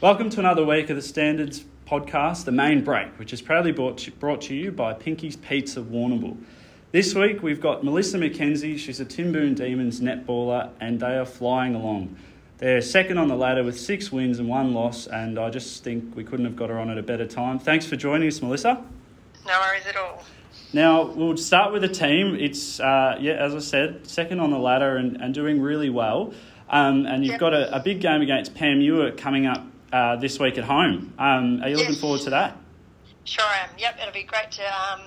Welcome to another week of the Standards podcast, The Main Break, which is proudly brought to, brought to you by Pinky's Pizza Warrnambool. This week we've got Mellissa McKenzie, she's a Timboon Demons netballer, and they are flying along. They're second on the ladder with six wins and one loss, and I just think we couldn't have got her on at a better time. Thanks for joining us, Mellissa. No worries at all. Now, we'll start with the team. It's, uh, yeah, as I said, second on the ladder and, and doing really well. Um, and you've Yep. got a, a big game against Panmure coming up uh, this week at home. Um, are you looking forward to that? Sure am. Yep, it'll be great to um,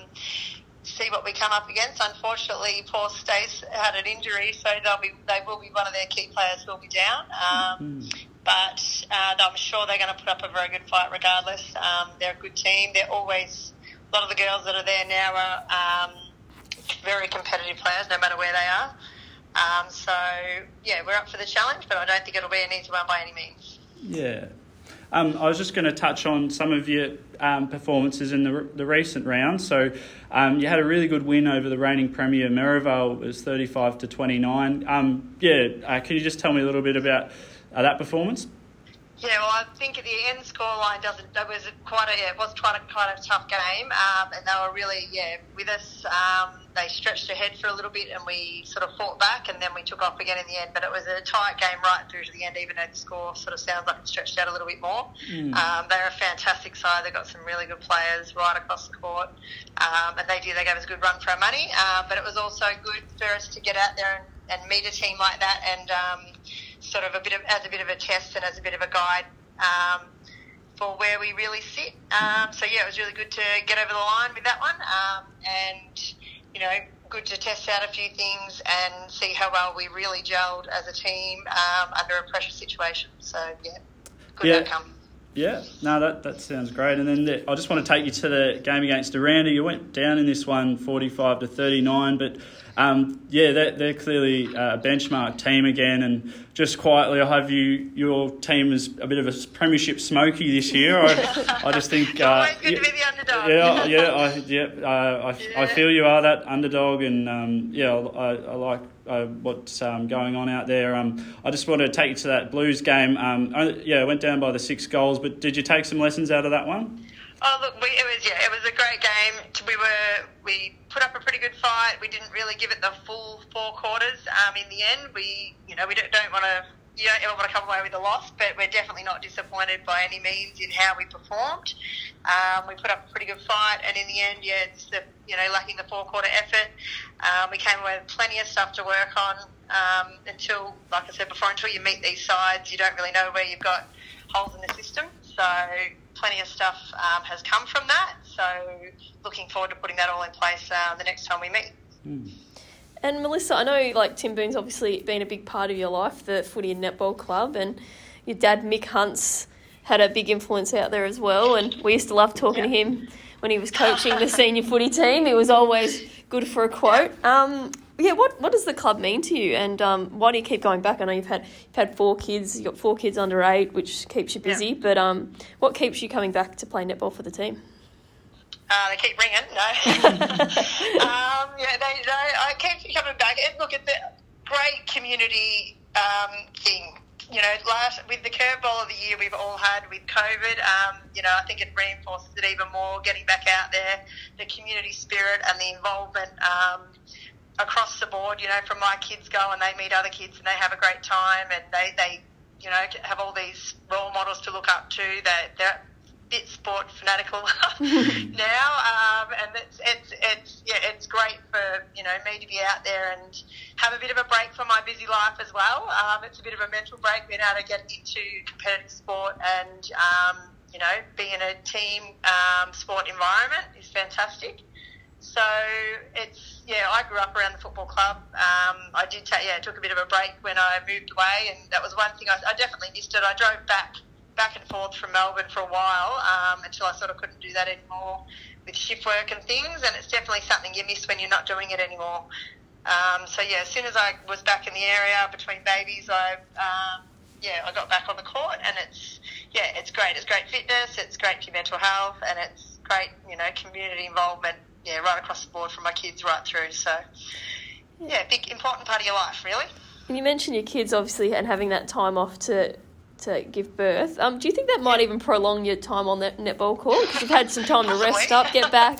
see what we come up against. Unfortunately, poor Stace had an injury, so they'll be they will be one of their key players will be down. Um, But uh, I'm sure they're going to put up a very good fight regardless. Um, they're a good team. They're always a lot of the girls that are there now are um, very competitive players, no matter where they are. Um, so yeah, we're up for the challenge, but I don't think it'll be an easy one by any means. Yeah. Um, I was just going to touch on some of your um, performances in the, the recent round. So um, you had a really good win over the reigning premier Merrivale. It was 35 to 29. Um, yeah, uh, can you just tell me a little bit about uh, that performance? Yeah, well, I think at the end scoreline doesn't. That was quite a. Yeah, it was quite a quite a tough game, um, and they were really yeah with us. Um, they stretched ahead for a little bit, and we sort of fought back, and then we took off again in the end. But it was a tight game right through to the end, even though the score sort of sounds like it stretched out a little bit more. Um, they're a fantastic side. They've got some really good players right across the court, um, and they do. They gave us a good run for our money, um, but it was also good for us to get out there and, and meet a team like that, and um, sort of a bit of as a bit of a test and as a bit of a guide um, for where we really sit. Um, so yeah, it was really good to get over the line with that one, um, and you know, good to test out a few things and see how well we really gelled as a team um, under a pressure situation. So yeah, good Yeah. outcome. Yeah, no, that, that sounds great. And then the, I just want to take you to the game against Nirranda. You went down in this one, 45 to 39, but um, yeah, they're, they're clearly uh, a benchmark team again. And just quietly, I have you your team is a bit of a premiership smoky this year. I, I just think. Uh, good yeah, to be the underdog. Yeah, yeah, I, yeah, uh, I, I feel you are that underdog, and um, yeah, I, I like uh, what's um, going on out there. Um, I just wanted to take you to that Blues game. Um, yeah, went down by the six goals, but did you take some lessons out of that one? Oh look, we, it was yeah, it was a great game. We were we put up a pretty good fight. We didn't really give it the full four quarters. Um, in the end, we you know we don't, don't want to you don't ever want to come away with a loss, but we're definitely not disappointed by any means in how we performed. Um, we put up a pretty good fight, and in the end, yeah, it's the you know lacking the four quarter effort. Um, we came away with plenty of stuff to work on um, until, like I said before, until you meet these sides, you don't really know where you've got holes in the system. So plenty of stuff um, has come from that. So looking forward to putting that all in place uh, the next time we meet. And Mellissa, I know like Timboon's obviously been a big part of your life, the footy and netball club, and your dad Mick Hunt's had a big influence out there as well. And we used to love talking to him when he was coaching the senior footy team. It was always good for a quote. Um, yeah, what what does the club mean to you, and um, why do you keep going back? I know you've had you've had four kids, you've got four kids under eight, which keeps you busy. Yeah. But um, what keeps you coming back to play netball for the team? Uh, they keep ringing. No. um, yeah, they, they, I keep coming back. And look, it's a great community um, thing. You know, last with the curveball of the year we've all had with COVID, um, you know, I think it reinforces it even more. Getting back out there, the community spirit and the involvement um, across the board. You know, from my kids go and they meet other kids and they have a great time and they, they you know, have all these role models to look up to. That they're bit sport fanatical now, um, and it's it's it's yeah, it's great for you know me to be out there and have a bit of a break from my busy life as well. Um, it's a bit of a mental break being able to get into competitive sport and um, you know be in a team um, sport environment is fantastic. So it's yeah, I grew up around the football club. Um, I did take yeah, took a bit of a break when I moved away, and that was one thing I, I definitely missed it. I drove back back and forth from Melbourne for a while um, until I sort of couldn't do that anymore with shift work and things, and it's definitely something you miss when you're not doing it anymore. Um, so yeah, as soon as I was back in the area between babies, I um, yeah, I got back on the court, and it's yeah, it's great. It's great fitness. It's great for your mental health, and it's great you know community involvement. Yeah, right across the board from my kids right through. So yeah, big important part of your life, really. And you mentioned your kids obviously and having that time off to to give birth. Um, do you think that might even prolong your time on the netball court because you've had some time to rest up, get back,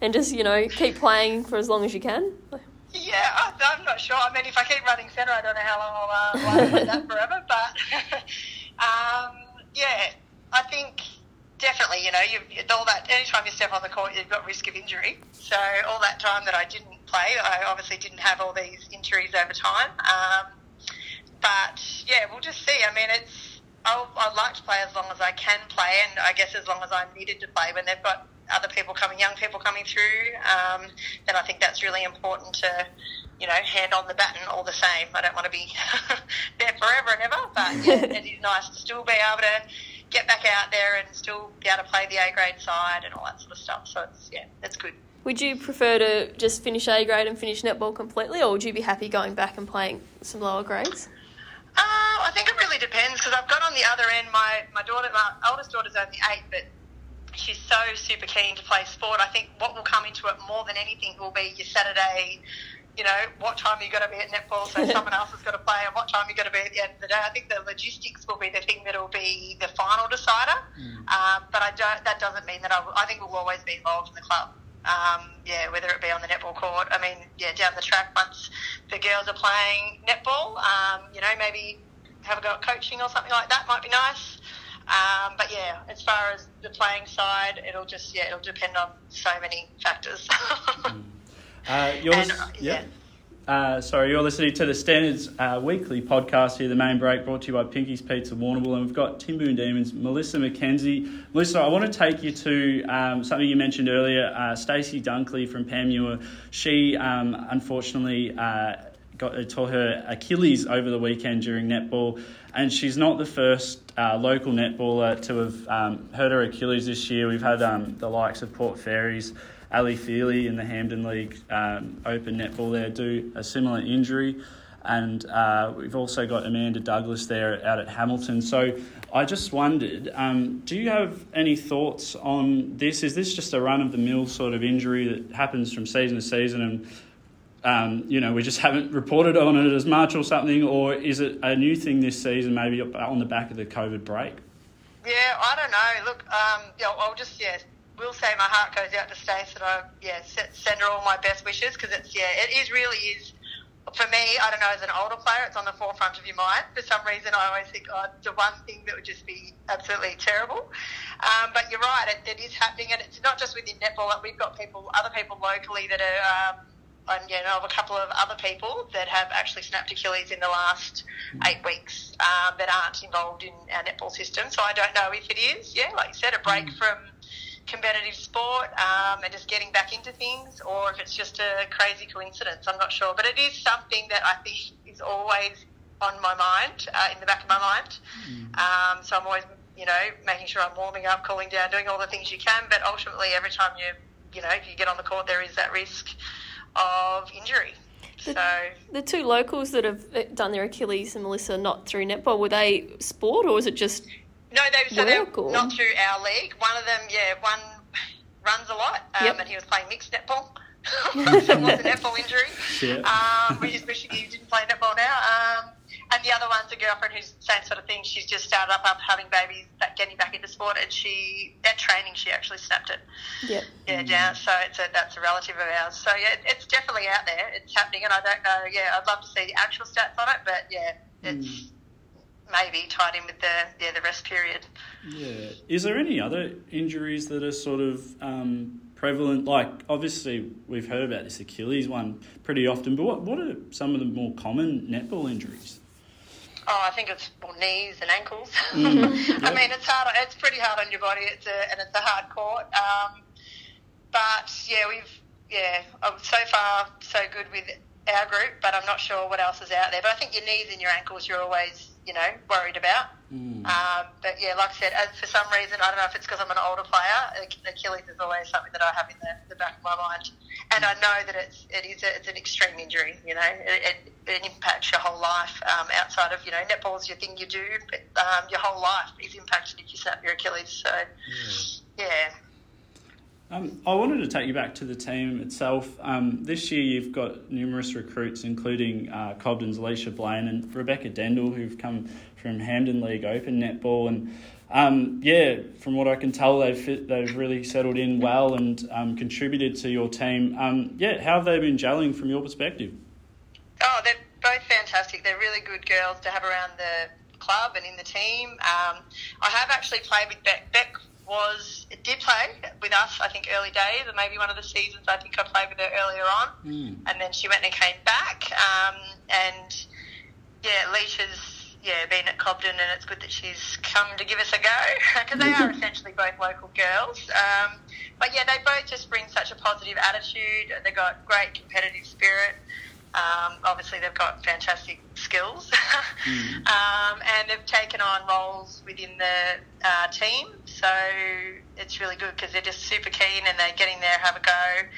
and just you know keep playing for as long as you can? Yeah, I, I'm not sure. I mean, if I keep running centre, I don't know how long I'll, uh, I'll that forever. But um, yeah, I think definitely, you know, you've, all that. Anytime you step on the court, you've got risk of injury. So all that time that I didn't play, I obviously didn't have all these injuries over time. Um, but yeah, we'll just see. I mean, it's I'll, I'd like to play as long as I can play, and I guess as long as I'm needed to play. When they've got other people coming, young people coming through, um, then I think that's really important to, you know, hand on the baton all the same. I don't want to be there forever and ever, but yeah, it is nice to still be able to get back out there and still be able to play the A grade side and all that sort of stuff. So it's yeah, it's good. Would you prefer to just finish A grade and finish netball completely, or would you be happy going back and playing some lower grades? Uh, I think it really depends because I've got on the other end my my daughter, my oldest daughter's only eight, but she's so super keen to play sport. I think what will come into it more than anything will be your Saturday. You know, what time are you going to be at netball so someone else has got to play, and what time are you going to be at the end of the day. I think the logistics will be the thing that will be the final decider. Mm. Um, but I don't. That doesn't mean that I, I think we'll always be involved in the club. Um, yeah, whether it be on the netball court. I mean, yeah, down the track once the girls are playing netball, um, you know, maybe have a go at coaching or something like that might be nice. Um, but yeah, as far as the playing side, it'll just yeah, it'll depend on so many factors. mm. uh, yours, and, uh, yeah. yeah. Uh, sorry, you're listening to the Standards uh, weekly podcast here, The Main Break, brought to you by Pinky's Pizza Warrnambool. And we've got Timboon Demons, Mellissa McKenzie. Mellissa, I want to take you to um, something you mentioned earlier, uh, Stacey Dunkley from Panmure. She um, unfortunately uh, got tore her Achilles over the weekend during netball, and she's not the first uh, local netballer to have um, hurt her Achilles this year. We've had um, the likes of Port Fairy's Ali Feely in the Hampden League um, Open netball there do a similar injury. And uh, we've also got Amanda Douglas there out at Hamilton. So I just wondered, um, do you have any thoughts on this? Is this just a run of the mill sort of injury that happens from season to season and um, you know, we just haven't reported on it as much or something, or is it a new thing this season, maybe on the back of the COVID break? Yeah, I don't know. Look, um, yeah, I'll just yeah will say my heart goes out to Stace, and I yeah send her all my best wishes because it's yeah it is really is for me. I don't know as an older player, it's on the forefront of your mind. For some reason, I always think oh, the one thing that would just be absolutely terrible. Um, but you're right, it, it is happening, and it's not just within netball. We've got people, other people locally that are. Um, and you know, of a couple of other people that have actually snapped Achilles in the last eight weeks um, that aren't involved in our netball system. So I don't know if it is, yeah, like you said, a break mm. from competitive sport um, and just getting back into things, or if it's just a crazy coincidence. I'm not sure, but it is something that I think is always on my mind, uh, in the back of my mind. Mm. Um, so I'm always, you know, making sure I'm warming up, cooling down, doing all the things you can. But ultimately, every time you, you know, you get on the court, there is that risk of injury. The, so the two locals that have uh, done their Achilles and Mellissa not through netball were they sport or was it just no, they so they're not through our league. One of them, yeah, one runs a lot, um, yep. and he was playing mixed netball. so it was a netball injury. Yeah. Um, we just wish he didn't play netball now. Um, and the other one's a girlfriend who's the same sort of thing. She's just started up after having babies, getting back into sport, and she at training she actually snapped it. Yep. Yeah, down. So it's a, that's a relative of ours. So yeah, it's definitely out there. It's happening, and I don't know. Yeah, I'd love to see the actual stats on it, but yeah, it's. Mm maybe tied in with the yeah the rest period. Yeah. Is there any other injuries that are sort of um, prevalent? Like obviously we've heard about this Achilles one pretty often, but what what are some of the more common netball injuries? Oh, I think it's well, knees and ankles. Mm, I mean, it's hard. It's pretty hard on your body. It's a and it's a hard court. Um, but yeah, we've yeah. Oh, so far so good with our group, but I'm not sure what else is out there. But I think your knees and your ankles, you're always you know, worried about. Mm. Um, but yeah, like I said, as for some reason, I don't know if it's because I'm an older player, Achilles is always something that I have in the, the back of my mind. And I know that it's it is a, it's an extreme injury. You know, it, it, it impacts your whole life. Um, outside of you know, netball's your thing you do, but um, your whole life is impacted if you snap your Achilles. So, mm. yeah. Um, I wanted to take you back to the team itself. Um, this year, you've got numerous recruits, including uh, Cobden's Alicia Blaine and Rebecca Dendel, who've come from Hampden League Open netball. And um, yeah, from what I can tell, they've fit, they've really settled in well and um, contributed to your team. Um, yeah, how have they been gelling from your perspective? Oh, they're both fantastic. They're really good girls to have around the club and in the team. Um, I have actually played with Beck. Beck was did play with us, I think, early days, and maybe one of the seasons I think I played with her earlier on, mm. and then she went and came back. Um, and yeah, Leisha's yeah been at Cobden, and it's good that she's come to give us a go because they are essentially both local girls. Um, but yeah, they both just bring such a positive attitude. They've got great competitive spirit. Um, obviously, they've got fantastic skills, mm. um, and they've taken on roles within the uh, team. So it's really good because they're just super keen and they're getting there, have a go.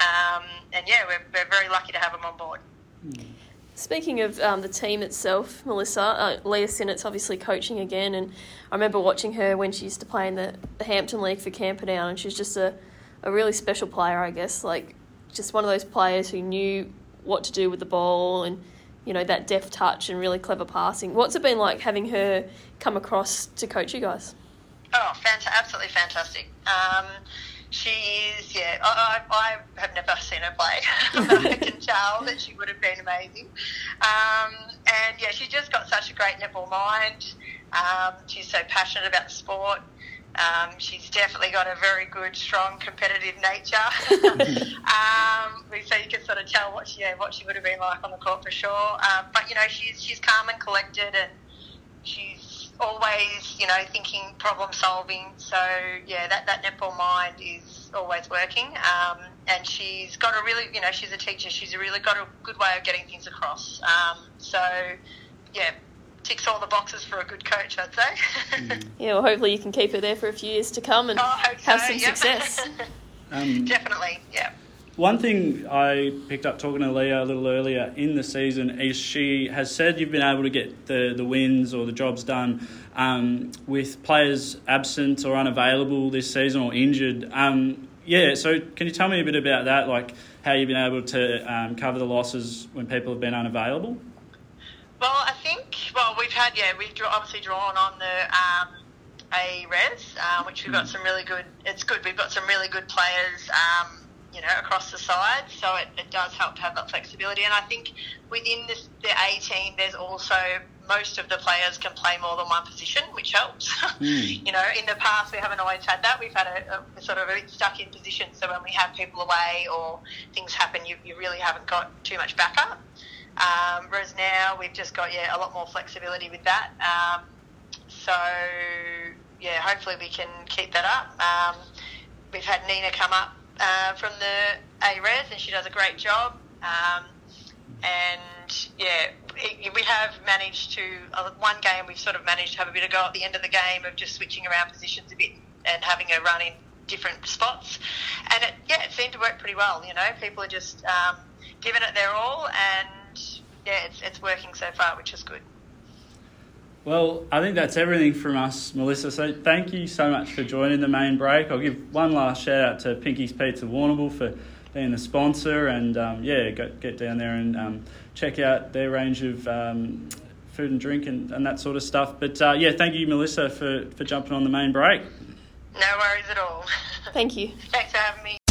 Um, and yeah, we're, we're very lucky to have them on board. Mm. Speaking of um, the team itself, Mellissa, uh, Leah Sinnott's obviously coaching again, and I remember watching her when she used to play in the, the Hampden League for Camperdown, and she's just a, a really special player, I guess. Like, just one of those players who knew what to do with the ball and you know that deft touch and really clever passing. What's it been like having her come across to coach you guys? Oh, fant- absolutely fantastic. Um, she is, yeah. I, I, I, have never seen her play, I can tell that she would have been amazing. Um, and yeah, she's just got such a great netball mind. Um, she's so passionate about the sport. Um, she's definitely got a very good, strong, competitive nature. um, so you can sort of tell what she, yeah, what she would have been like on the court for sure. Um, but you know, she's she's calm and collected, and she's always you know thinking, problem solving. So yeah, that that netball mind is always working. Um, and she's got a really, you know, she's a teacher. She's really got a good way of getting things across. Um, so yeah, ticks all the boxes for a good coach, I'd say. Mm. Yeah, well, hopefully you can keep her there for a few years to come and Oh, have so, some yep. success. Um, Definitely, yeah. One thing I picked up talking to Leah a little earlier in the season is she has said you've been able to get the, the wins or the jobs done um, with players absent or unavailable this season or injured. Um, yeah, so can you tell me a bit about that, like how you've been able to um, cover the losses when people have been unavailable? Well, I think, well, we've had, yeah, we've obviously drawn on the um, A res, uh, which we've got some really good, it's good, we've got some really good players, um, you know, across the side, so it, it does help to have that flexibility. And I think within this, the A team, there's also most of the players can play more than one position, which helps. Mm. you know, in the past we haven't always had that. We've had a, a sort of a bit stuck in position, so when we have people away or things happen, you, you really haven't got too much backup. Um, whereas now we've just got yeah a lot more flexibility with that. Um, so yeah, hopefully we can keep that up. Um, we've had Nina come up uh, from the A res and she does a great job. Um, and yeah, it, we have managed to uh, one game we've sort of managed to have a bit of go at the end of the game of just switching around positions a bit and having a run in different spots. And it, yeah, it seemed to work pretty well. You know, people are just um, giving it their all and yeah, it's, it's working so far, which is good. Well, I think that's everything from us, Mellissa. So thank you so much for joining the main break. I'll give one last shout out to Pinky's Pizza Warrnambool for being the sponsor, and um, yeah, go, get down there and um, check out their range of um, food and drink and, and that sort of stuff. But uh, yeah, thank you, Mellissa, for, for jumping on the main break. No worries at all. Thank you. Thanks for having me.